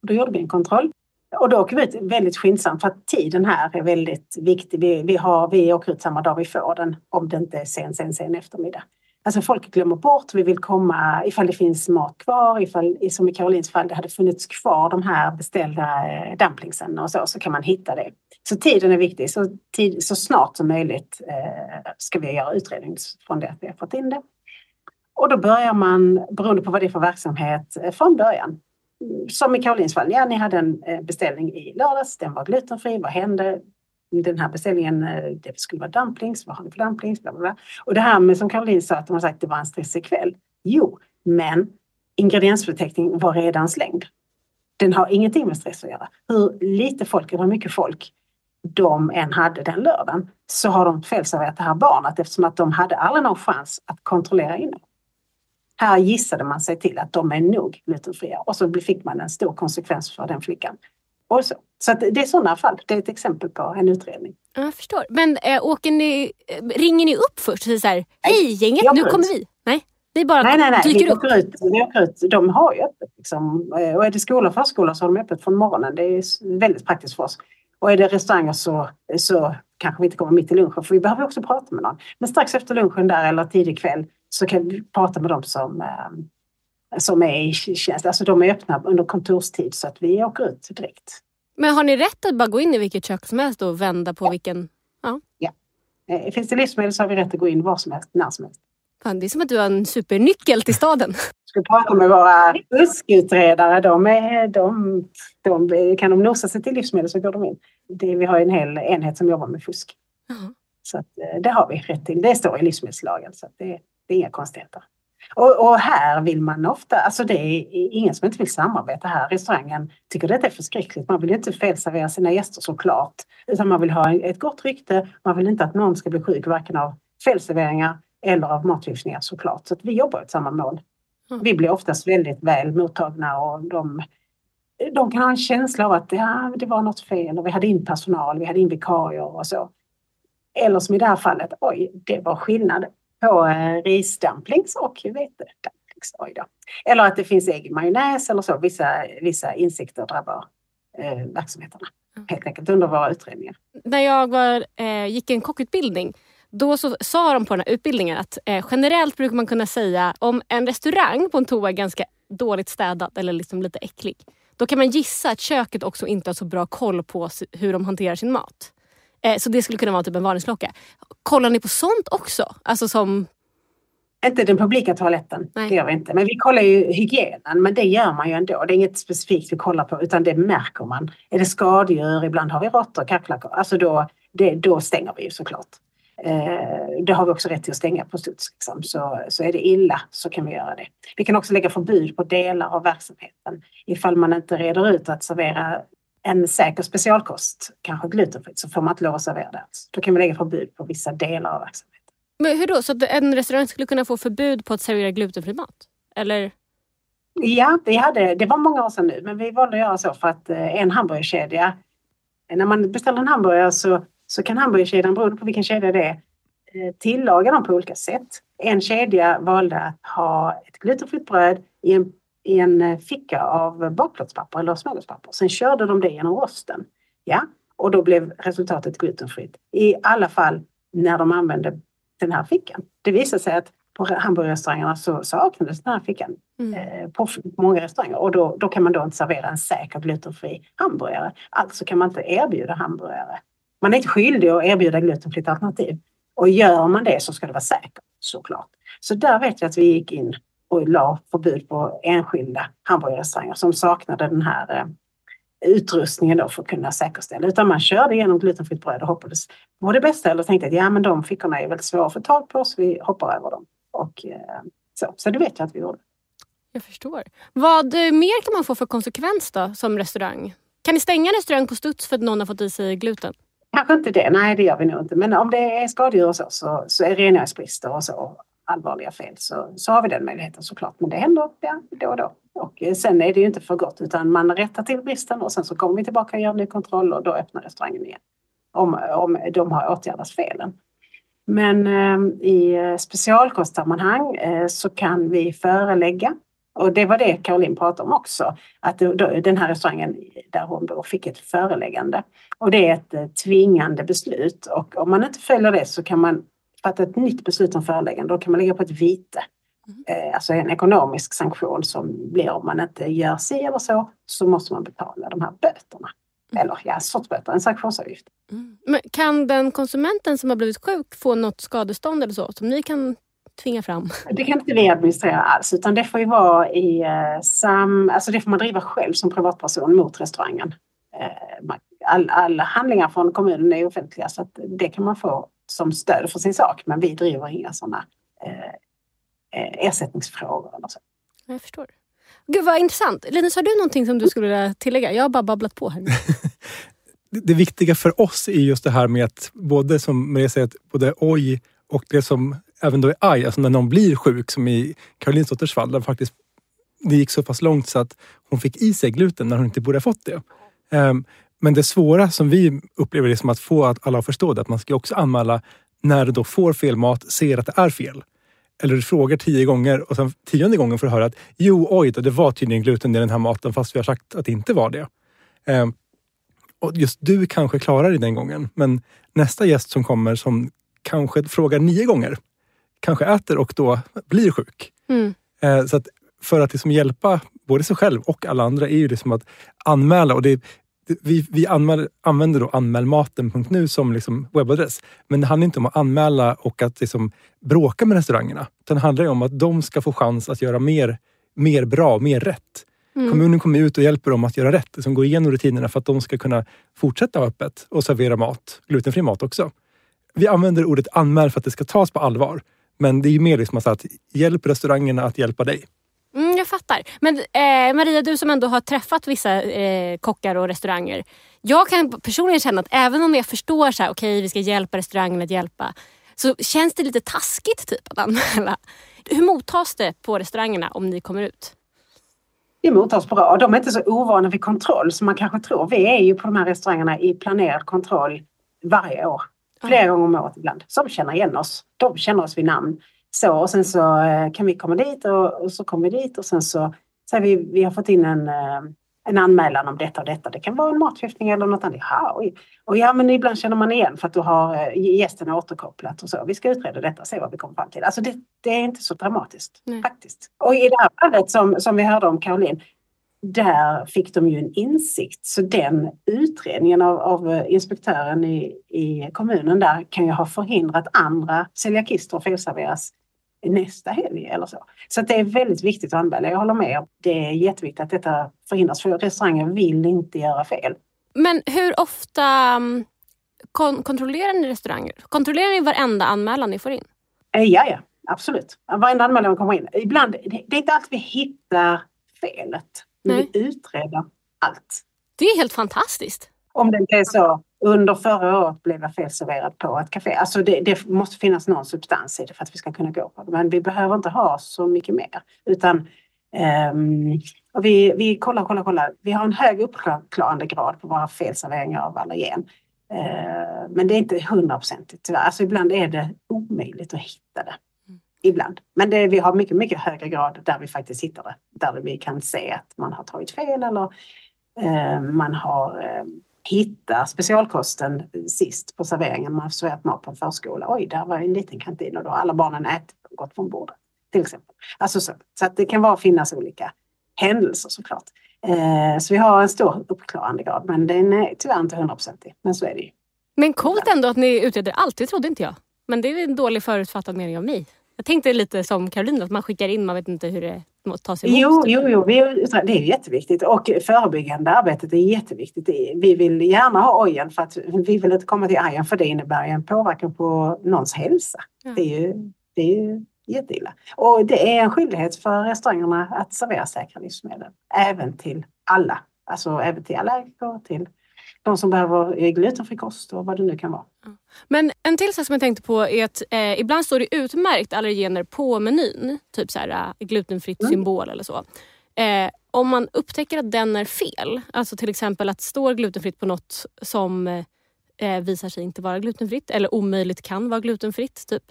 Då gjorde vi en kontroll. Och då åker vi ut väldigt skyndsamt för att tiden här är väldigt viktig. Vi, vi, har, vi åker ut samma dag vi får den, om det inte är sen, sen, sen eftermiddag. Alltså folk glömmer bort, vi vill komma ifall det finns mat kvar, ifall som i Karolins fall det hade funnits kvar de här beställda eh, dumplingsen och så, så kan man hitta det. Så tiden är viktig, så, tid, så snart som möjligt eh, ska vi göra utredning från det att vi har fått in det. Och då börjar man, beroende på vad det är för verksamhet, eh, från början. Som i Karolins fall, ja ni hade en eh, beställning i lördags, den var glutenfri, vad hände? den här beställningen, eh, det skulle vara dumplings, vad har ni för dumplings? Bla, bla, bla. Och det här med som Caroline sa att de har sagt att det var en stressig kväll. Jo, men ingrediensförteckningen var redan slängd. Den har ingenting med stress att göra. Hur lite folk eller hur mycket folk de än hade den lördagen så har de felserverat det här barnet eftersom att de hade aldrig någon chans att kontrollera innehållet. Här gissade man sig till att de är nog glutenfria och så fick man en stor konsekvens för den flickan. Och så så det är sådana fall. Det är ett exempel på en utredning. Jag förstår. Men äh, åker ni, äh, ringer ni upp först och säger så här, hej gänget, nu kommer vi? Nej, ni bara nej, nej, nej. dyker vi upp? Ut, vi åker ut. De har ju öppet. Liksom. Eh, och är det skola och förskola så har de öppet från morgonen. Det är väldigt praktiskt för oss. Och är det restauranger så, så kanske vi inte kommer mitt i lunchen för vi behöver också prata med någon. Men strax efter lunchen där eller tidig kväll så kan vi prata med dem som, som är i tjänst. Alltså de är öppna under kontorstid så att vi åker ut direkt. Men har ni rätt att bara gå in i vilket kök som helst och vända på ja. vilken... Ja. ja. Eh, finns det livsmedel så har vi rätt att gå in var som helst, när som helst. Fan, det är som att du har en supernyckel till staden. Jag ska prata med våra fuskutredare. De, är, de, de, kan de nosa sig till livsmedel så går de in. Det, vi har en hel enhet som jobbar med fusk. Uh -huh. Så att, eh, det har vi rätt till. Det står i livsmedelslagen så det, det är inga konstigheter. Och, och, här vill man ofta, alltså det är ingen som inte vill samarbeta här. Restaurangen tycker detta är förskräckligt. Man vill inte felservera sina gäster såklart. Utan man vill ha ett gott rykte. Man vill inte att någon ska bli sjuk varken av felserveringar eller av matförgiftningar såklart. Så vi jobbar åt samma mål. Mm. Vi blir oftast väldigt väl mottagna och de, de kan ha en känsla av att ja, det var något fel och vi hade in personal, vi hade in vikarier och så. Eller som i det här fallet, oj, det var skillnad på eh, risdumplings och vetedumplings. Eller att det finns egen majonnäs eller så. Vissa, vissa insikter drabbar eh, verksamheterna helt enkelt under våra utredningar. När jag var, eh, gick en kockutbildning då så sa de på den här utbildningen att eh, generellt brukar man kunna säga om en restaurang på en toa är ganska dåligt städad eller liksom lite äcklig. Då kan man gissa att köket också inte har så bra koll på hur de hanterar sin mat. Eh, så det skulle kunna vara typ en varningsklocka. Kollar ni på sånt också? Alltså som... Inte den publika toaletten, Nej. det gör vi inte. Men vi kollar ju hygienen, men det gör man ju ändå. Det är inget specifikt vi kollar på, utan det märker man. Är det skadedjur, ibland har vi råttor, kackerlackor. Alltså då, det, då stänger vi ju såklart. Eh, det har vi också rätt till att stänga på studs. Liksom. Så, så är det illa så kan vi göra det. Vi kan också lägga förbud på delar av verksamheten ifall man inte reder ut att servera en säker specialkost, kanske glutenfritt, så får man inte lov att servera det. Då kan vi lägga förbud på vissa delar av verksamheten. Men hur då? Så att en restaurang skulle kunna få förbud på att servera glutenfri mat? Eller? Ja, vi hade, det var många år sedan nu, men vi valde att göra så för att eh, en hamburgerkedja, när man beställer en hamburgare så, så kan hamburgerkedjan, beroende på vilken kedja det är, eh, tillaga dem på olika sätt. En kedja valde att ha ett glutenfritt bröd i en, i en eh, ficka av bakplåtspapper eller smörgåspapper. Sen körde de det genom rosten. Ja, och då blev resultatet glutenfritt. I alla fall när de använde den här fickan. Det visade sig att på hamburgerrestaurangerna så saknades den här fickan mm. eh, på många restauranger och då, då kan man då inte servera en säker glutenfri hamburgare. Alltså kan man inte erbjuda hamburgare. Man är inte skyldig att erbjuda glutenfritt alternativ och gör man det så ska det vara säkert såklart. Så där vet jag att vi gick in och la förbud på enskilda hamburgerrestauranger som saknade den här eh, utrustningen då för att kunna säkerställa. Utan man körde igenom glutenfritt bröd och hoppades på det bästa eller tänkte att ja men de fickorna är väldigt svåra att få tag på så vi hoppar över dem. Och, eh, så. så det vet jag att vi gjorde. Jag förstår. Vad eh, mer kan man få för konsekvens då som restaurang? Kan ni stänga en restaurang på studs för att någon har fått i sig gluten? Kanske inte det, nej det gör vi nog inte. Men om det är skadedjur och så, så, så är rengöringsbrister och så allvarliga fel så, så har vi den möjligheten såklart. Men det händer ja, då och då. Och eh, sen är det ju inte för gott utan man rättar till bristen och sen så kommer vi tillbaka och gör en ny kontroll och då öppnar restaurangen igen. Om, om de har åtgärdat felen. Men eh, i eh, specialkostsammanhang eh, så kan vi förelägga och det var det Caroline pratade om också, att den här restaurangen där hon bor fick ett föreläggande. Och det är ett eh, tvingande beslut och om man inte följer det så kan man fatta ett nytt beslut om föreläggande. Då kan man lägga på ett vite. Mm. Alltså en ekonomisk sanktion som blir om man inte gör si eller så, så måste man betala de här böterna. Mm. Eller ja, sorts böter, en sanktionsavgift. Mm. Men kan den konsumenten som har blivit sjuk få något skadestånd eller så som ni kan tvinga fram? Det kan inte vi administrera alls utan det får ju vara i eh, sam... Alltså det får man driva själv som privatperson mot restaurangen. Eh, all, alla handlingar från kommunen är offentliga så att det kan man få som stöd för sin sak men vi driver inga sådana eh, eh, ersättningsfrågor eller så. Jag förstår. Gud vad intressant. Linus, har du någonting som du skulle vilja tillägga? Jag har bara babblat på här. det viktiga för oss är just det här med att både som Maria säger, att både oj och det som även då är aj, alltså när någon blir sjuk som i Karolins dotters fall, där faktiskt det gick så pass långt så att hon fick i sig gluten när hon inte borde ha fått det. Men det svåra som vi upplever är som att få att alla att förstå det, att man ska också anmäla när du då får fel mat, ser att det är fel. Eller du frågar tio gånger och sen tionde gången får du höra att jo, oj då, det var tydligen gluten i den här maten fast vi har sagt att det inte var det. Um, och just du kanske klarar det den gången, men nästa gäst som kommer som kanske frågar nio gånger, kanske äter och då blir sjuk. Mm. Eh, så att för att liksom hjälpa både sig själv och alla andra är ju det som att anmäla. Och det, vi vi anmäl, använder då anmälmaten.nu som liksom webbadress. Men det handlar inte om att anmäla och att liksom bråka med restaurangerna. Utan det handlar om att de ska få chans att göra mer, mer bra, mer rätt. Mm. Kommunen kommer ut och hjälper dem att göra rätt, som går igenom rutinerna för att de ska kunna fortsätta ha öppet och servera mat, glutenfri mat också. Vi använder ordet anmäl för att det ska tas på allvar. Men det är ju mer liksom att hjälp restaurangerna att hjälpa dig. Jag fattar. Men eh, Maria, du som ändå har träffat vissa eh, kockar och restauranger. Jag kan personligen känna att även om jag förstår så här, okej okay, vi ska hjälpa restaurangen att hjälpa. Så känns det lite taskigt typ att anmäla. Hur mottas det på restaurangerna om ni kommer ut? Det mottas bra. De är inte så ovana vid kontroll som man kanske tror. Vi är ju på de här restaurangerna i planerad kontroll varje år. Flera gånger om året ibland. Som känner igen oss. De känner oss vid namn. Så, och sen så eh, kan vi komma dit och, och så kommer vi dit och sen så säger vi vi har fått in en, eh, en anmälan om detta och detta. Det kan vara en matförgiftning eller något annat. Ja, och, och ja, men ibland känner man igen för att du har eh, gästen återkopplat och så. Vi ska utreda detta och se vad vi kommer fram till. Alltså det, det är inte så dramatiskt Nej. faktiskt. Och i det här fallet som, som vi hörde om Caroline, där fick de ju en insikt. Så den utredningen av, av inspektören i, i kommunen där kan ju ha förhindrat andra celiakister att felserveras nästa helg eller så. Så det är väldigt viktigt att anmäla. Jag håller med. Det är jätteviktigt att detta förhindras för restauranger vill inte göra fel. Men hur ofta mm, kon kontrollerar ni restauranger? Kontrollerar ni varenda anmälan ni får in? Eh, Ja, ja, absolut. Varenda anmälan kommer in. Ibland, det det är inte alltid vi hittar felet, men Nej. vi utreder allt. Det är helt fantastiskt. Om det inte är så, under förra året blev jag felserverad på ett café. Alltså det, det måste finnas någon substans i det för att vi ska kunna gå på det. Men vi behöver inte ha så mycket mer. Utan och vi, vi kollar, kollar, kollar. Vi har en hög uppklarandegrad på våra felserveringar av allergen. Eh, men det är inte hundraprocentigt tyvärr. Alltså ibland är det omöjligt att hitta det. Ibland. Men det, vi har mycket, mycket högre grad där vi faktiskt hittar det. Där vi kan se att man har tagit fel eller eh, man har eh, hitta specialkosten sist på serveringen. Man har serverat mat på en förskola. Oj, där var en liten kantin och då har alla barnen ätit och gått från bordet. Till exempel. Alltså så, så att det kan vara finnas olika händelser såklart. Eh, så vi har en stor uppklarandegrad men den är tyvärr inte hundraprocentig. Men så är det ju. Men coolt ändå att ni utreder allt, det trodde inte jag. Men det är en dålig förutfattad mening av mig. Jag tänkte lite som Caroline, att man skickar in, man vet inte hur det tas emot. Jo, typ. jo, jo vi, det är jätteviktigt och förebyggande arbetet är jätteviktigt. Vi vill gärna ha ojen för att vi vill inte komma till ajen för det innebär ju en påverkan på någons hälsa. Ja. Det är ju, det är ju jätteilla. Och det är en skyldighet för restaurangerna att servera säkra livsmedel. Även till alla. Alltså även till allergiker, till de som behöver glutenfri kost och vad det nu kan vara. Men en till sak som jag tänkte på är att eh, ibland står det utmärkt allergener på menyn. Typ så här, eh, glutenfritt Mm. symbol eller så. Eh, om man upptäcker att den är fel, alltså till exempel att står glutenfritt på något som eh, visar sig inte vara glutenfritt eller omöjligt kan vara glutenfritt. Typ.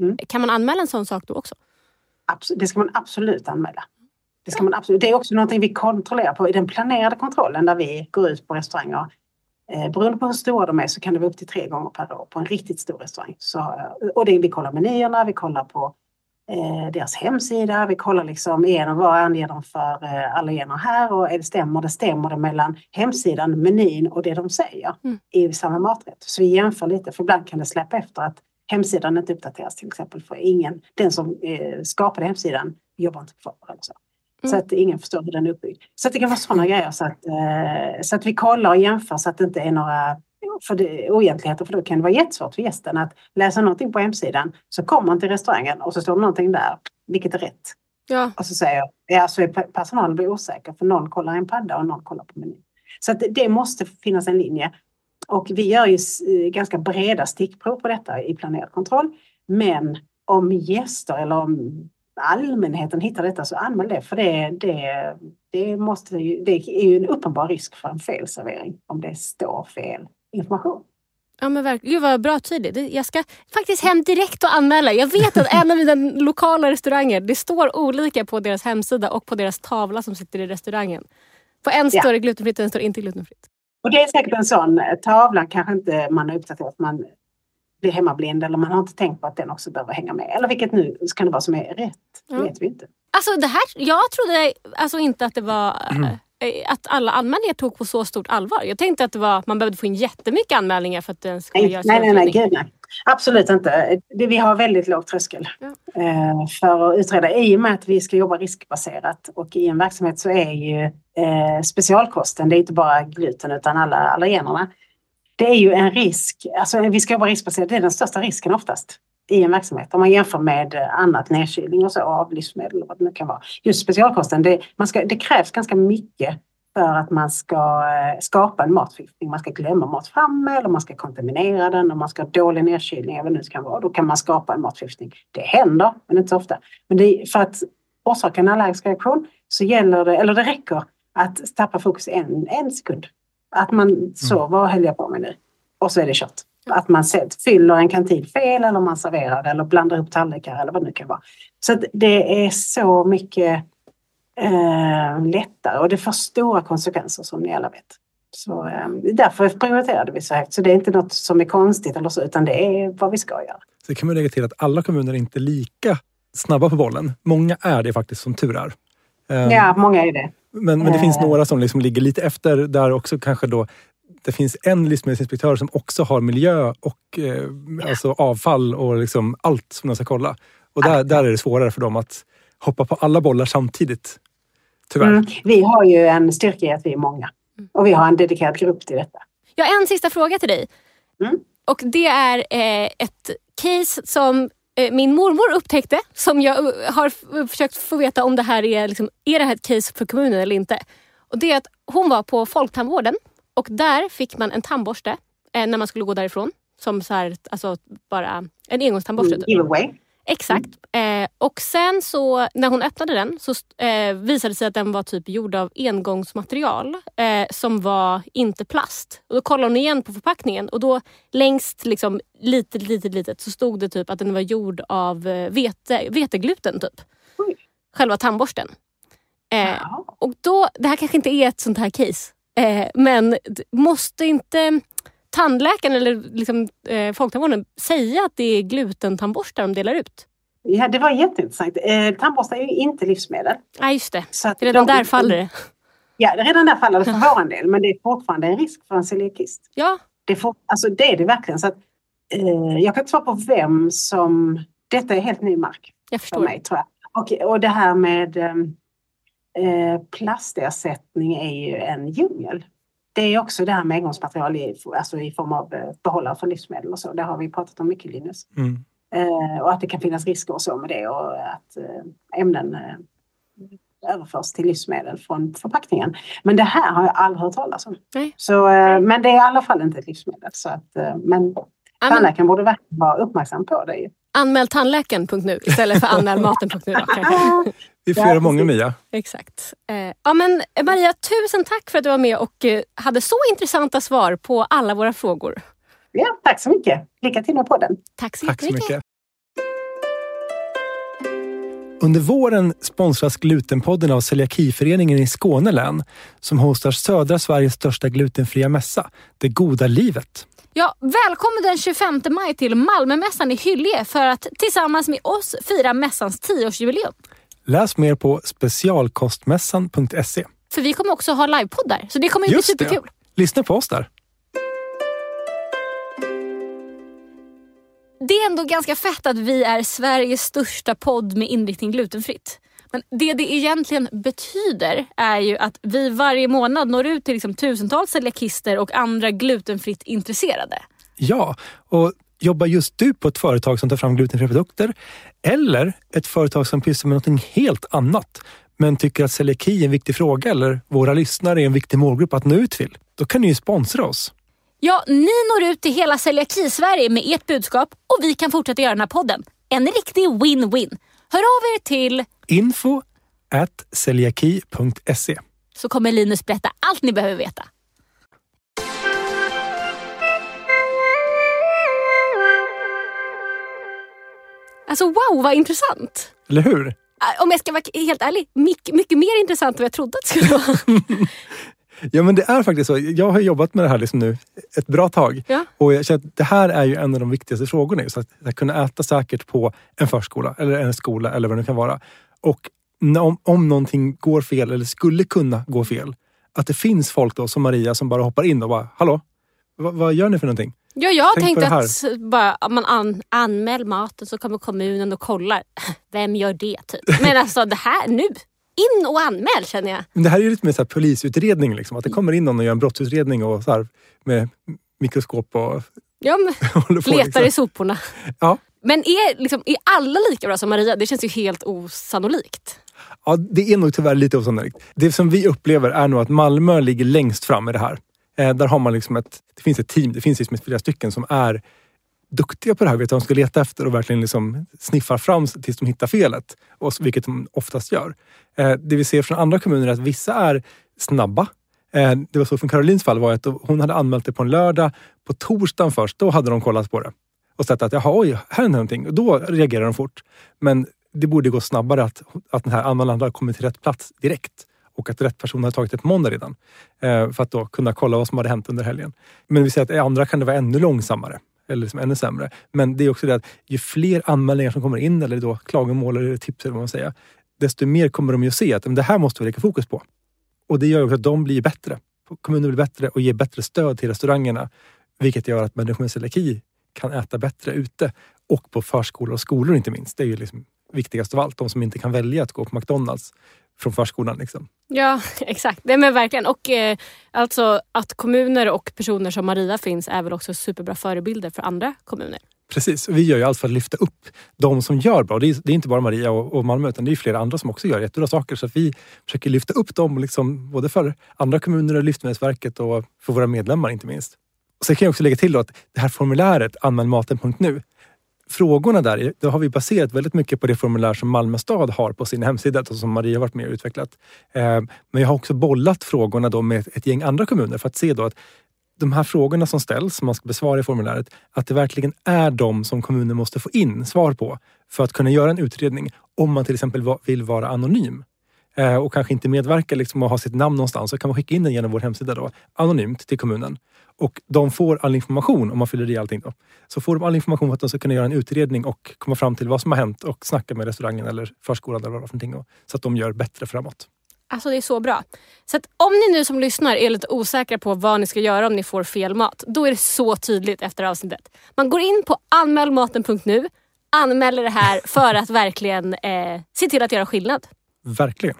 Mm. Kan man anmäla en sån sak då också? Det ska man absolut anmäla. Det, ska man absolut. det är också någonting vi kontrollerar på i den planerade kontrollen där vi går ut på restauranger. Eh, beroende på hur stora de är så kan det vara upp till tre gånger per år på en riktigt stor restaurang. Så, eh, och det, vi kollar menyerna, vi kollar på eh, deras hemsida, vi kollar liksom är vad anger de för eh, allergener här och är det stämmer det stämmer det mellan hemsidan, menyn och det de säger Mm. i samma maträtt. Så vi jämför lite för ibland kan det släppa efter att hemsidan inte uppdateras till exempel för ingen, den som eh, skapade hemsidan jobbar inte kvar eller så. Så Mm. att ingen förstår hur den är uppbyggd. Så att det kan vara sådana grejer så att, eh, så att vi kollar och jämför så att det inte är några för det, oegentligheter för då kan det vara jättesvårt för gästen att läsa någonting på hemsidan så kommer man till restaurangen och så står det någonting där, vilket är rätt. Ja. Och så säger ja, så är pe- personalen blir osäker för någon kollar en padda och någon kollar på menyn. Så att det, måste finnas en linje. Och vi gör ju eh, ganska breda stickprov på detta i planerad kontroll. Men om gäster eller om allmänheten hittar detta så anmäl det för det, det, det, måste ju, det är ju en uppenbar risk för en felservering om det står fel information. Ja men verkligen. Gud vad bra tydligt. Det- Jag ska faktiskt hem direkt och anmäla. Jag vet att en av mina lokala restauranger, det står olika på deras hemsida och på deras tavla som sitter i restaurangen. På en står det glutenfritt och en står inte glutenfritt. Och det är säkert en sån tavla kanske inte man har uppdaterat, man blir hemmablind eller man har inte tänkt på att den också behöver hänga med. Eller vilket nu kan det vara som är rätt, det Ja. vet vi inte. Alltså det här, jag trodde alltså inte att det var Mm. eh, att alla anmälningar tog på så stort allvar. Jag tänkte att det var, man behövde få in jättemycket anmälningar för att den skulle Nej, göras nej, nej, nej, gud nej. Absolut inte. Det, vi har väldigt låg tröskel Ja. eh, för att utreda. I och med att vi ska jobba riskbaserat och i en verksamhet så är ju eh, specialkosten, det är inte bara gluten utan alla allergenerna. Det är ju en risk, alltså vi ska jobba riskbaserat, det är den största risken oftast i en verksamhet om man jämför med eh, annat nedkylning och så av livsmedel och vad det nu kan vara. Just specialkosten, det, man ska, det krävs ganska mycket för att man ska eh, skapa en matförgiftning. Man ska glömma mat framme eller man ska kontaminera den och man ska ha dålig nedkylning eller vad det nu kan vara. Då kan man skapa en matförgiftning. Det händer, men inte så ofta. Men det, för att orsaka en allergisk reaktion så gäller det, eller det räcker att tappa fokus en, en sekund. Att man så, vad höll jag på med nu? Och så är det kört. Att man fyller en kantin fel eller man serverar det eller blandar upp tallrikar eller vad det nu kan vara. Så det är så mycket eh, lättare och det får stora konsekvenser som ni alla vet. Så eh, därför prioriterade vi så högt. Så det är inte något som är konstigt eller så utan det är vad vi ska göra. Så kan man lägga till att alla kommuner är inte lika snabba på bollen. Många är det faktiskt som tur är. Ehm, Ja, många är det. Men, men det finns några som liksom ligger lite efter där också kanske då det finns en livsmedelsinspektör som också har miljö och eh, alltså avfall och liksom allt som de ska kolla. Och där, där är det svårare för dem att hoppa på alla bollar samtidigt. Tyvärr. Mm. Vi har ju en styrka i att vi är många. Och vi har en dedikerad grupp till detta. Jag har en sista fråga till dig. Mm. Och det är eh, ett case som min mormor upptäckte. Som jag eh, har försökt få veta om det här är, liksom, är det här ett case för kommunen eller inte. Och det är att hon var på Folktandvården och där fick man en tandborste eh, när man skulle gå därifrån. Som så här, alltså bara en engångstandborste. Typ. Giveaway. Exakt. Eh, och sen så när hon öppnade den så eh, visade det sig att den var typ gjord av engångsmaterial eh, som var inte plast. Och då kollade hon igen på förpackningen och då längst liksom litet, litet, litet så stod det typ att den var gjord av eh, vete, vetegluten typ. Oj. Själva tandborsten. Eh, Jaha. och då, det här kanske inte är ett sånt här case. Eh, men måste inte tandläkaren eller liksom, eh, folktandvården säga att det är glutentandborstar de delar ut? Ja, det var jätteintressant. Eh, tandborstar är ju inte livsmedel. Nej, just det. Så Redan de- där faller det. Ja, redan där faller det för vår del. Men det är fortfarande en risk för en celiakist. Ja, Det, får, alltså det är det verkligen. Så att, eh, jag kan inte svara på vem som... Detta är helt ny mark jag för förstår. mig tror jag. Och, och det här med ehm, eh, plastersättning är ju en djungel. Det är också det här med engångsmaterial i, alltså i form av eh, behållare för livsmedel och så. Det har vi pratat om mycket Linus. Mm. Eh, och att det kan finnas risker och så med det och att eh, ämnen eh, överförs till livsmedel från förpackningen. Men det här har jag aldrig hört talas om. Nej. Så, eh, men det är i alla fall inte ett livsmedel. Så att, eh, men tandläkaren borde verkligen vara uppmärksam på det. anmäl tandläkaren.nu istället för anmälmaten.nu. Kanske. Vi får Ja, många. Mia. Exakt. Eh, ja, men Maria, tusen tack för att du var med och eh, hade så intressanta svar på alla våra frågor. Ja, tack så mycket. Lycka till med podden. Tack så Tack så mycket. Under våren sponsras Glutenpodden av Celiakiföreningen i Skåne län som hostar södra Sveriges största glutenfria mässa, Det goda livet. Ja, välkommen den 25 maj till Malmömässan i Hyllie för att tillsammans med oss fira mässans 10-årsjubileum. Läs mer på specialkostmässan.se. För vi kommer också ha livepodd där, så det kommer ju bli Just det. superkul. Lyssna på oss där. Det är ändå ganska fett att vi är Sveriges största podd med inriktning glutenfritt. Men det det egentligen betyder är ju att vi varje månad når ut till liksom tusentals celiakister och andra glutenfritt intresserade. Ja, och jobbar just du på ett företag som tar fram glutenfria produkter eller ett företag som pysslar med något helt annat men tycker att celiaki är en viktig fråga eller våra lyssnare är en viktig målgrupp att nå ut till, då kan ni ju sponsra oss. Ja, ni når ut till hela celiaki-Sverige med ert budskap och vi kan fortsätta göra den här podden. En riktig win-win. Hör av er till Info at celiaki.se. så kommer Linus berätta allt ni behöver veta. Alltså wow, vad intressant! Eller hur? Äh, Om jag ska vara helt ärlig, mycket, mycket mer intressant än jag trodde att det skulle vara. Ja, men det är faktiskt så. Jag har jobbat med det här liksom nu ett bra tag. Ja. Och jag känner att det här är ju en av de viktigaste frågorna. Just att, att kunna äta säkert på en förskola eller en skola eller vad det kan vara. Och om, om någonting går fel eller skulle kunna gå fel. Att det finns folk då som Maria som bara hoppar in och bara, hallå? Vad, vad gör ni för någonting? Ja, jag Tänk tänkte att bara, man an, anmäl maten så kommer kommunen och kollar. Vem gör det? Typ. Men alltså det här nu, in och anmäl känner jag. Men det här är ju lite mer så polisutredning. Liksom. Att det kommer in någon och gör en brottsutredning och så här, med mikroskop och Ja, men, på. letar liksom. i soporna. Ja. Men är, liksom, är alla lika bra som Maria? Det känns ju helt osannolikt. Ja, det är nog tyvärr lite osannolikt. Det som vi upplever är nog att Malmö ligger längst fram i det här. Eh, där har man liksom ett, det finns ett team, det finns liksom flera stycken som är duktiga på det här, vet vad de ska leta efter och verkligen liksom sniffar fram tills de hittar felet. Och, så- vilket de oftast gör. Eh, det vi ser från andra kommuner är att vissa är snabba. Eh, det var så från Karolins fall var att hon hade anmält det på en lördag. På torsdagen först, då hade de kollat på det. Och sett att jaha, oj, här händer någonting. Och då reagerar de fort. Men det borde gå snabbare att, att den här anmälan hade kommit till rätt plats direkt. Och att rätt person hade tagit det på måndag redan. Eh, för att då kunna kolla vad som hade hänt under helgen. Men vi ser att i andra kan det vara ännu långsammare. Eller liksom ännu sämre. Men det är också det att ju fler anmälningar som kommer in, eller då klagomål eller tips eller vad man säger. Desto mer kommer de ju se att men det här måste vi lägga fokus på. Och det gör också att de blir bättre. Kommunen blir bättre och ger bättre stöd till restaurangerna. Vilket gör att människor med celiaki kan äta bättre ute. Och på förskolor och skolor inte minst. Det är ju liksom viktigast av allt. De som inte kan välja att gå på McDonalds från förskolan. Liksom. Ja, exakt. Nej, men verkligen. Och eh, alltså att kommuner och personer som Maria finns är väl också superbra förebilder för andra kommuner. Precis, vi gör ju allt för att lyfta upp de som gör bra. Det är, det är inte bara Maria och, och Malmö utan det är flera andra som också gör jättebra saker. Så vi försöker lyfta upp dem liksom, både för andra kommuner och Livsmedelsverket och för våra medlemmar inte minst. Och sen kan jag också lägga till att det här formuläret anmälmaten.nu Frågorna där, då har vi baserat väldigt mycket på det formulär som Malmö stad har på sin hemsida alltså som Maria varit med och utvecklat. Eh, men jag har också bollat frågorna då med ett gäng andra kommuner för att se då att de här frågorna som ställs, som man ska besvara i formuläret, att det verkligen är de som kommunen måste få in svar på för att kunna göra en utredning om man till exempel vill vara anonym eh, och kanske inte medverka liksom och ha sitt namn någonstans så kan man skicka in den genom vår hemsida då, anonymt till kommunen. Och de får all information om man fyller i allting. Då. Så får de all information för att de ska kunna göra en utredning och komma fram till vad som har hänt och snacka med restaurangen eller förskolan eller vad för någonting. Så att de gör bättre framåt. Alltså det är så bra. Så att om ni nu som lyssnar är lite osäkra på vad ni ska göra om ni får fel mat. Då är det så tydligt efter avsnittet. Man går in på anmälmaten.nu, anmäler det här för att verkligen eh, se till att göra skillnad. Verkligen.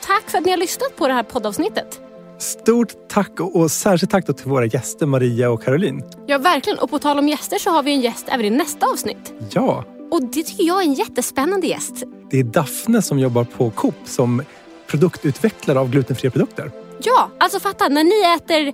Tack för att ni har lyssnat på det här poddavsnittet. Stort tack och, och särskilt tack till våra gäster Maria och Caroline. Ja verkligen och på tal om gäster så har vi en gäst även i nästa avsnitt. Ja. Och det tycker jag är en jättespännande gäst. Det är Daphne som jobbar på Coop som produktutvecklare av glutenfria produkter. Ja, alltså fatta när ni äter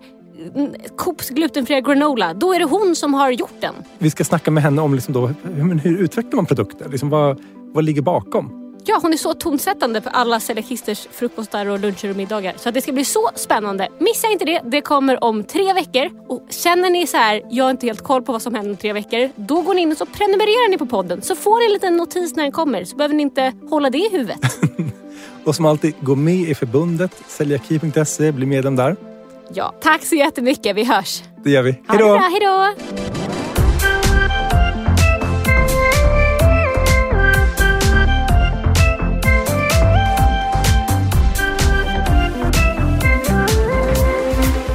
mm, Coops glutenfria granola, då är det hon som har gjort den. Vi ska snacka med henne om liksom då, hur, hur utvecklar man produkter? Liksom vad, vad ligger bakom? Ja, hon är så tonsättande för alla celiakisters frukostar och luncher och middagar. Så det ska bli så spännande. Missa inte det. Det kommer om tre veckor. Och känner ni så här, jag har inte helt koll på vad som händer om tre veckor. Då går ni in och så prenumererar ni på podden. Så får ni en liten notis när den kommer. Så behöver ni inte hålla det i huvudet. och som alltid, gå med i förbundet. Celiaki.se, bli medlem där. Ja, tack så jättemycket. Vi hörs. Det gör vi. Hej då! Hej då!